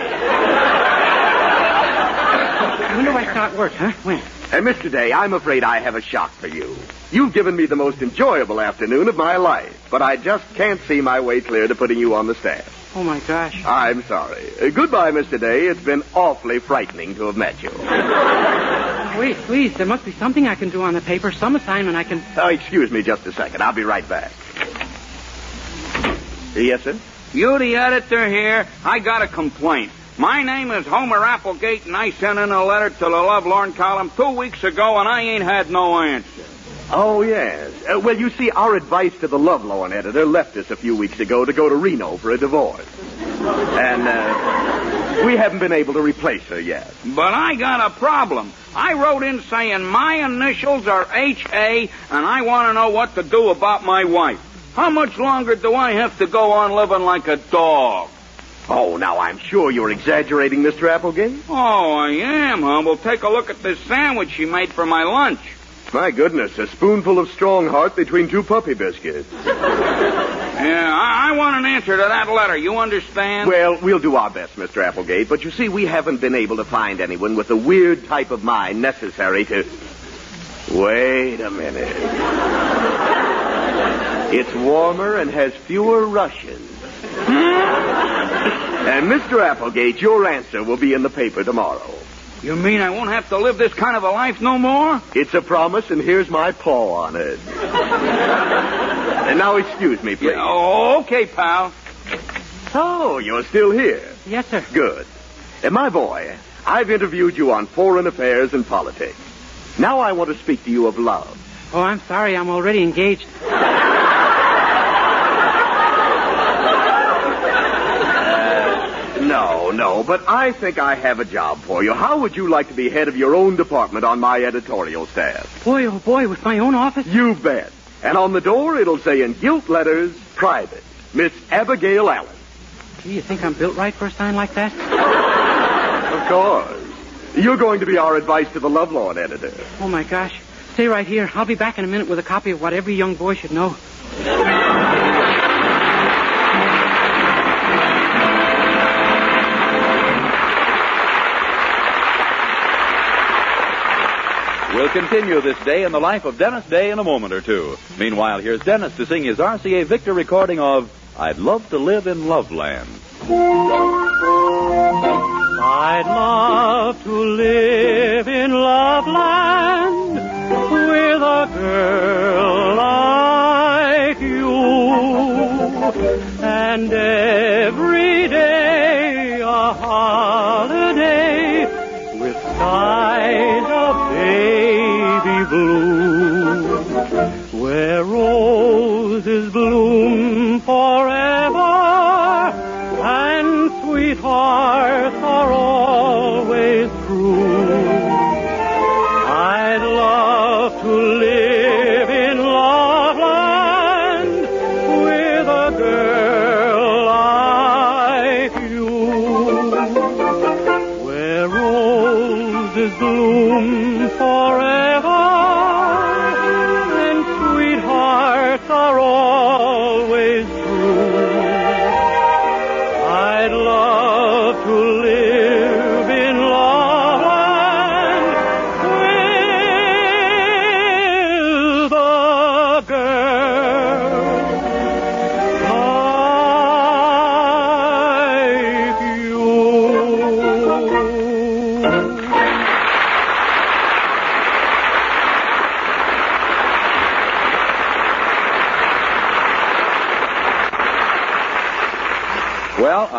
When do I start work, huh? When? And Mr. Day, I'm afraid I have a shock for you. You've given me the most enjoyable afternoon of my life, but I just can't see my way clear to putting you on the staff. Oh, my gosh. I'm sorry. Uh, goodbye, Mr. Day. It's been awfully frightening to have met you. Wait, please. There must be something I can do on the paper, some assignment I can. Oh, excuse me just a second. I'll be right back. Yes, sir? You the editor here? I got a complaint. My name is Homer Applegate, and I sent in a letter to the Lovelorn column two weeks ago, and I ain't had no answer. Oh, yes. Uh, well, you see, our advice to the Lovelorn editor left us a few weeks ago to go to Reno for a divorce. And, uh, we haven't been able to replace her yet. But I got a problem. I wrote in saying my initials are H.A., and I want to know what to do about my wife. How much longer do I have to go on living like a dog? Oh, now I'm sure you're exaggerating, Mr. Applegate. Oh, I am, Humble. Take a look at this sandwich she made for my lunch. My goodness, a spoonful of strong heart between two puppy biscuits. Yeah, I, I want an answer to that letter. You understand? Well, we'll do our best, Mr. Applegate, but you see, we haven't been able to find anyone with the weird type of mind necessary to. Wait a minute. It's warmer and has fewer Russians. and Mr. Applegate, your answer will be in the paper tomorrow. You mean I won't have to live this kind of a life no more? It's a promise, and here's my paw on it. and now, excuse me, please. Yeah, oh, okay, pal. Oh, you're still here. Yes, sir. Good. And my boy, I've interviewed you on foreign affairs and politics. Now I want to speak to you of love. Oh, I'm sorry. I'm already engaged. No, no, but I think I have a job for you. How would you like to be head of your own department on my editorial staff? Boy, oh boy, with my own office? You bet. And on the door, it'll say in gilt letters, private, Miss Abigail Allen. Do you think I'm built right for a sign like that? Of course. You're going to be our advice to the Lovelorn editor. Oh, my gosh. Stay right here. I'll be back in a minute with a copy of what every young boy should know. We'll continue this day in the life of Dennis Day in a moment or two. Meanwhile, here's Dennis to sing his RCA Victor recording of I'd Love to Live in Loveland. I'd love to live in Loveland with a girl like you. And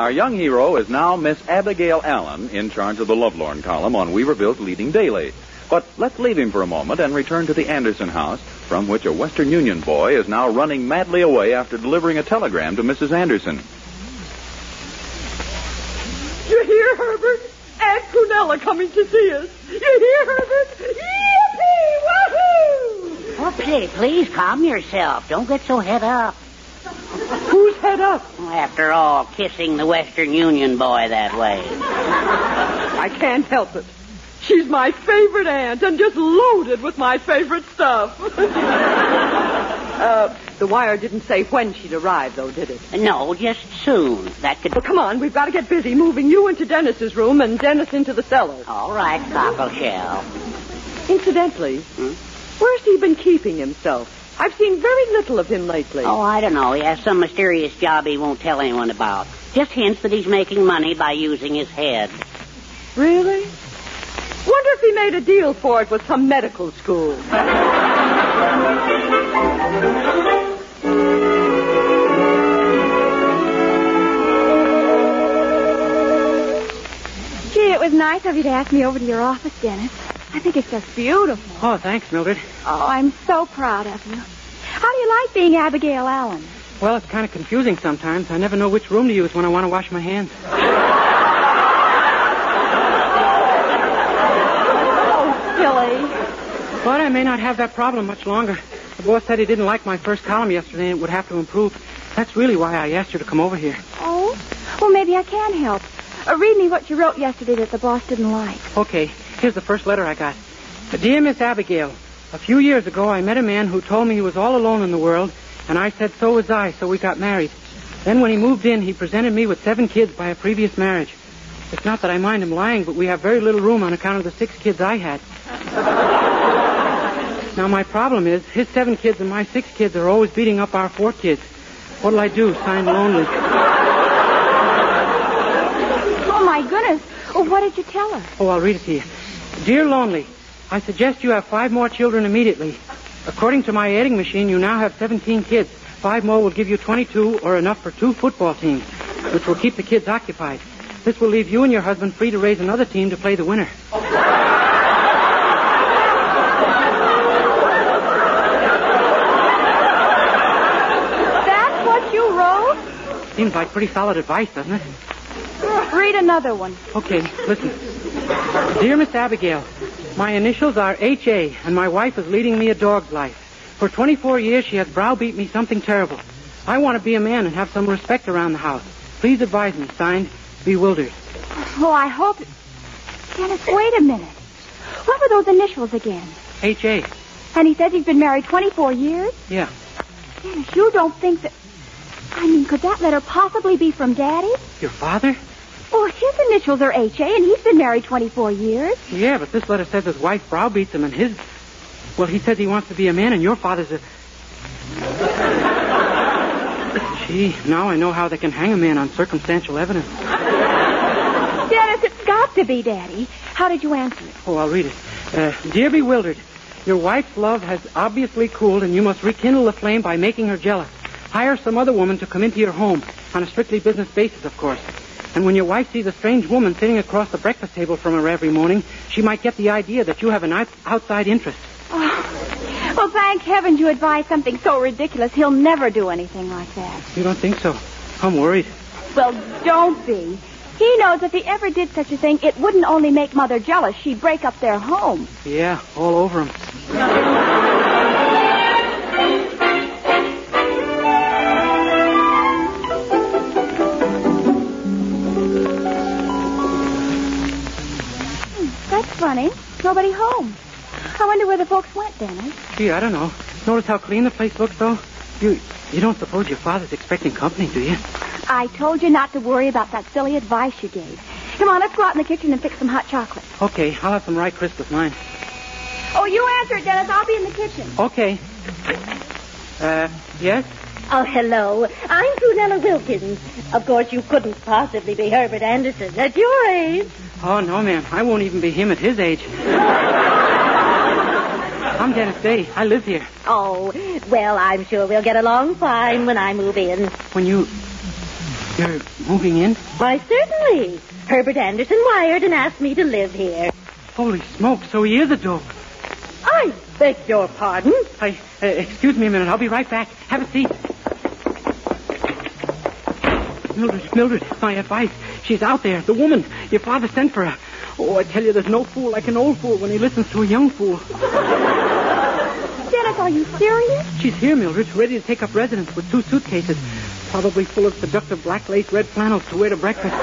our young hero is now Miss Abigail Allen in charge of the Lovelorn column on Weaverville's leading daily. But let's leave him for a moment and return to the Anderson house, from which a Western Union boy is now running madly away after delivering a telegram to Mrs. Anderson. You hear, Herbert? Aunt Prunella coming to see us. You hear, Herbert? Yippee! Woohoo! Popsy, please calm yourself. Don't get so head up. Who's head up? After all, kissing the Western Union boy that way. I can't help it. She's my favorite aunt and just loaded with my favorite stuff. uh, the wire didn't say when she'd arrive, though, did it? No, just soon. That could. Well, come on. We've got to get busy moving you into Dennis's room and Dennis into the cellar. All right, Cockleshell. Incidentally, where's he been keeping himself? I've seen very little of him lately. Oh, I don't know. He has some mysterious job he won't tell anyone about. Just hints that he's making money by using his head. Really? Wonder if he made a deal for it with some medical school. Gee, it was nice of you to ask me over to your office, Dennis. I think it's just beautiful. Oh, thanks, Mildred. Oh, I'm so proud of you. How do you like being Abigail Allen? Well, it's kind of confusing sometimes. I never know which room to use when I want to wash my hands. Oh, silly. But I may not have that problem much longer. The boss said he didn't like my first column yesterday and it would have to improve. That's really why I asked you to come over here. Oh? Well, maybe I can help. Uh, read me what you wrote yesterday that the boss didn't like. Okay, here's the first letter I got. Dear Miss Abigail, a few years ago I met a man who told me he was all alone in the world, and I said so was I, so we got married. Then when he moved in, he presented me with seven kids by a previous marriage. It's not that I mind him lying, but we have very little room on account of the six kids I had. now my problem is, his seven kids and my six kids are always beating up our four kids. What'll I do? Signed lonely. Oh, my goodness. Oh, what did you tell her? Oh, I'll read it to you. Dear Lonely, I suggest you have five more children immediately. According to my adding machine, you now have 17 kids. Five more will give you 22 or enough for two football teams, which will keep the kids occupied. This will leave you and your husband free to raise another team to play the winner. That's what you wrote? Seems like pretty solid advice, doesn't it? Read another one. Okay, listen. Dear Miss Abigail, my initials are H.A., and my wife is leading me a dog's life. For 24 years, she has browbeat me something terrible. I want to be a man and have some respect around the house. Please advise me. Signed, Bewildered. Oh, I hope. Dennis, wait a minute. What were those initials again? H.A. And he says he's been married 24 years? Yeah. Dennis, you don't think that. I mean, could that letter possibly be from Daddy? Your father? Well, his initials are H.A., and he's been married 24 years. Yeah, but this letter says his wife browbeats him and his. Well, he says he wants to be a man and your father's a. Gee, now I know how they can hang a man on circumstantial evidence. Dennis, it's got to be, Daddy. How did you answer it? Oh, I'll read it. Uh, Dear Bewildered, your wife's love has obviously cooled, and you must rekindle the flame by making her jealous. Hire some other woman to come into your home, on a strictly business basis, of course. And when your wife sees a strange woman sitting across the breakfast table from her every morning, she might get the idea that you have an outside interest. Oh, well, thank heavens you advised something so ridiculous. He'll never do anything like that. You don't think so? I'm worried. Well, don't be. He knows if he ever did such a thing, it wouldn't only make Mother jealous, she'd break up their home. Yeah, all over him. Funny. Nobody home. I wonder where the folks went, Dennis. Gee, I don't know. Notice how clean the place looks, though? You you don't suppose your father's expecting company, do you? I told you not to worry about that silly advice you gave. Come on, let's go out in the kitchen and fix some hot chocolate. Okay, I'll have some rye crisp with mine. Oh, you answer it, Dennis. I'll be in the kitchen. Okay. Uh, yes? Oh, hello. I'm Prunella Wilkins. Of course, you couldn't possibly be Herbert Anderson at your age. Oh, no, ma'am. I won't even be him at his age. I'm Dennis Day. I live here. Oh, well, I'm sure we'll get along fine when I move in. When you... You're moving in? Why, certainly. Herbert Anderson wired and asked me to live here. Holy smoke, so he is a dope. I beg your pardon? I, uh, excuse me a minute. I'll be right back. Have a seat. Mildred, Mildred, my advice. She's out there, the woman. Your father sent for her. Oh, I tell you, there's no fool like an old fool when he listens to a young fool. Dennis, are you serious? She's here, Mildred, ready to take up residence with two suitcases, probably full of seductive black lace red flannels to wear to breakfast.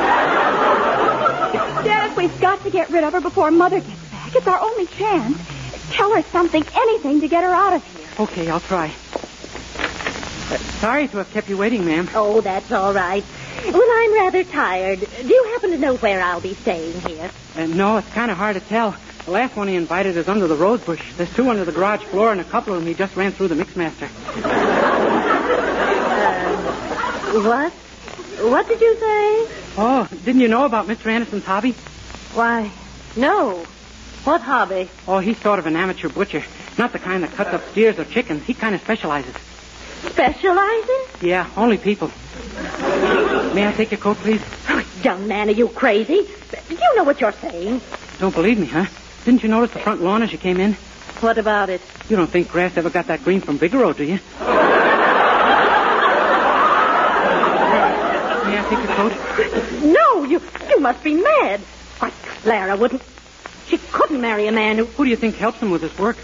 Dennis, we've got to get rid of her before Mother gets back. It's our only chance. Tell her something, anything to get her out of here. Okay, I'll try. Uh, sorry to have kept you waiting, ma'am. Oh, that's all right. Well, I'm rather tired. Do you happen to know where I'll be staying here? Uh, no, it's kind of hard to tell. The last one he invited is under the rose bush. There's two under the garage floor, and a couple of them he just ran through the mixmaster. What? What did you say? Oh, didn't you know about Mr. Anderson's hobby? Why, no. What hobby? Oh, he's sort of an amateur butcher. Not the kind that cuts up steers or chickens. He kind of specializes. Specializing? Yeah, only people. May I take your coat, please? Oh, young man, are you crazy? Do you know what you're saying? Don't believe me, huh? Didn't you notice the front lawn as you came in? What about it? You don't think grass ever got that green from Vigoro, do you? May I take your coat? No, you you must be mad. Why, Clara wouldn't. She couldn't marry a man who. Who do you think helps him with his work?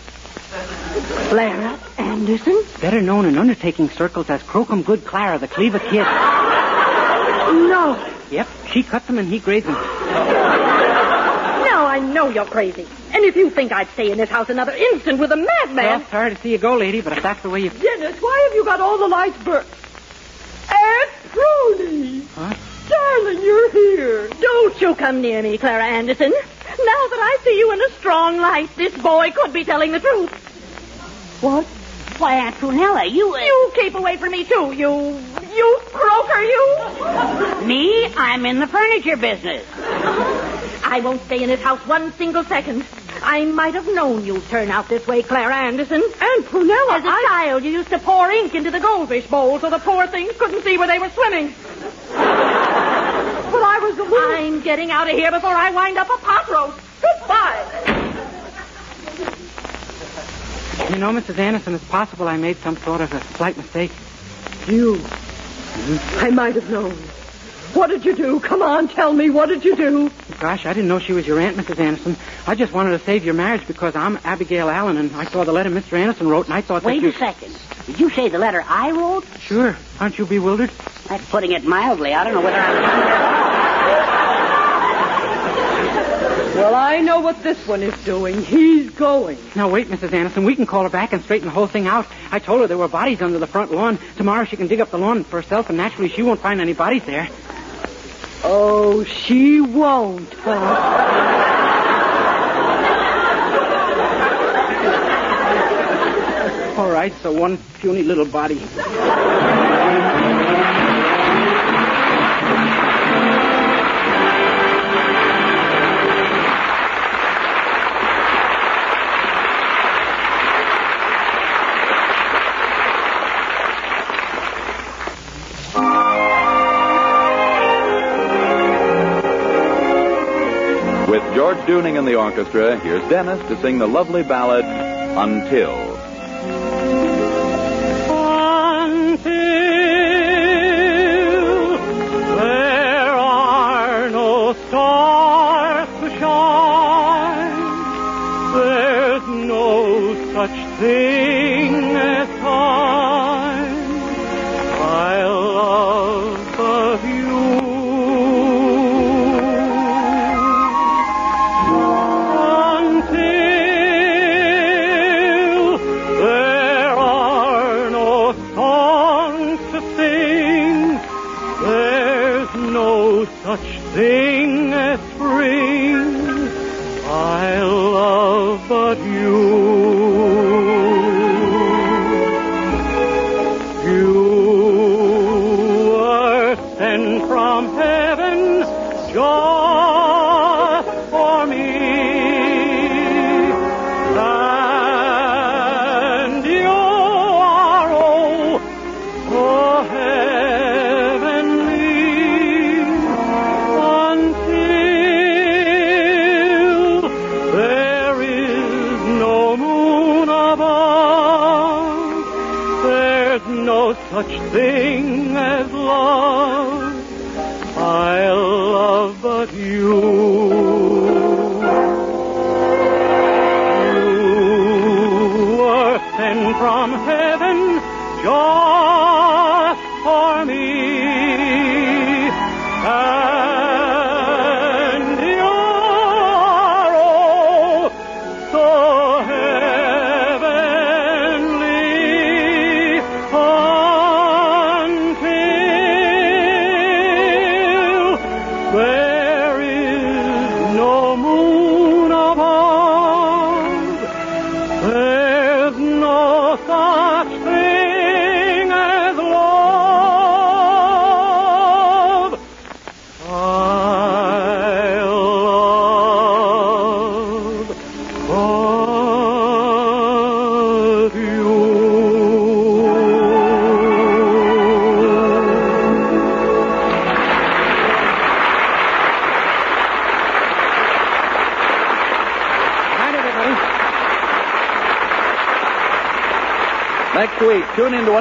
Clara Anderson? Better known in undertaking circles as Crocum Good Clara, the Cleaver Kid. No. Yep, she cuts him and he grades him. Now I know you're crazy. And if you think I'd stay in this house another instant with a madman. Well, sorry to see you go, lady, but if that's the way you... Dennis, why have you got all the lights burnt? Aunt Prudy! Huh? Darling, you're here. Don't you come near me, Clara Anderson. Now that I see you in a strong light, this boy could be telling the truth. What? Why, Aunt Prunella, you... Uh, you keep away from me, too, you... You croaker, you! me? I'm in the furniture business. I won't stay in this house one single second. I might have known you'd turn out this way, Clara Anderson. Aunt Prunella, As a child, you used to pour ink into the goldfish bowl so the poor things couldn't see where they were swimming. Was the. I'm getting out of here before I wind up a pot roast. Goodbye. You know, Mrs. Anderson, it's possible I made some sort of a slight mistake. You. I might have known. What did you do? Come on, tell me. What did you do? Gosh, I didn't know she was your aunt, Mrs. Anderson. I just wanted to save your marriage because I'm Abigail Allen, and I saw the letter Mr. Anderson wrote, and I thought Wait that you... a second. Did you say the letter I wrote? Sure. Aren't you bewildered? That's putting it mildly. I don't know whether I'm. Well, I know what this one is doing. He's going. Now, wait, Mrs. Anderson. We can call her back and straighten the whole thing out. I told her there were bodies under the front lawn. Tomorrow she can dig up the lawn for herself, and naturally she won't find any bodies there. Oh, she won't? All right, so one puny little body. George Dooning and the orchestra, here's Dennis to sing the lovely ballad. Until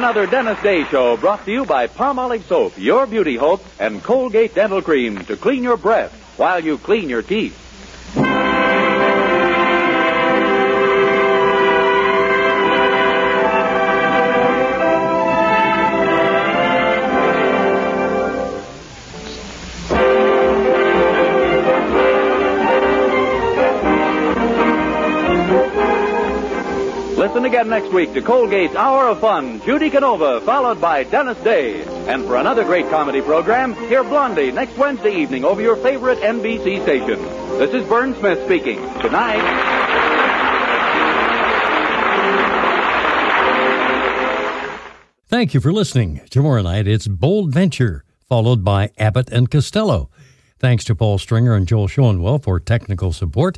another Dennis Day Show brought to you by Palmolive Soap, your beauty hope, and Colgate Dental Cream to clean your breath while you clean your teeth. Again next week to Colgate's Hour of Fun, Judy Canova, followed by Dennis Day. And for another great comedy program, hear Blondie next Wednesday evening over your favorite NBC station. This is Vern Smith speaking. Good night. Thank you for listening. Tomorrow night, it's Bold Venture, followed by Abbott and Costello. Thanks to Paul Stringer and Joel Schoenwell for technical support.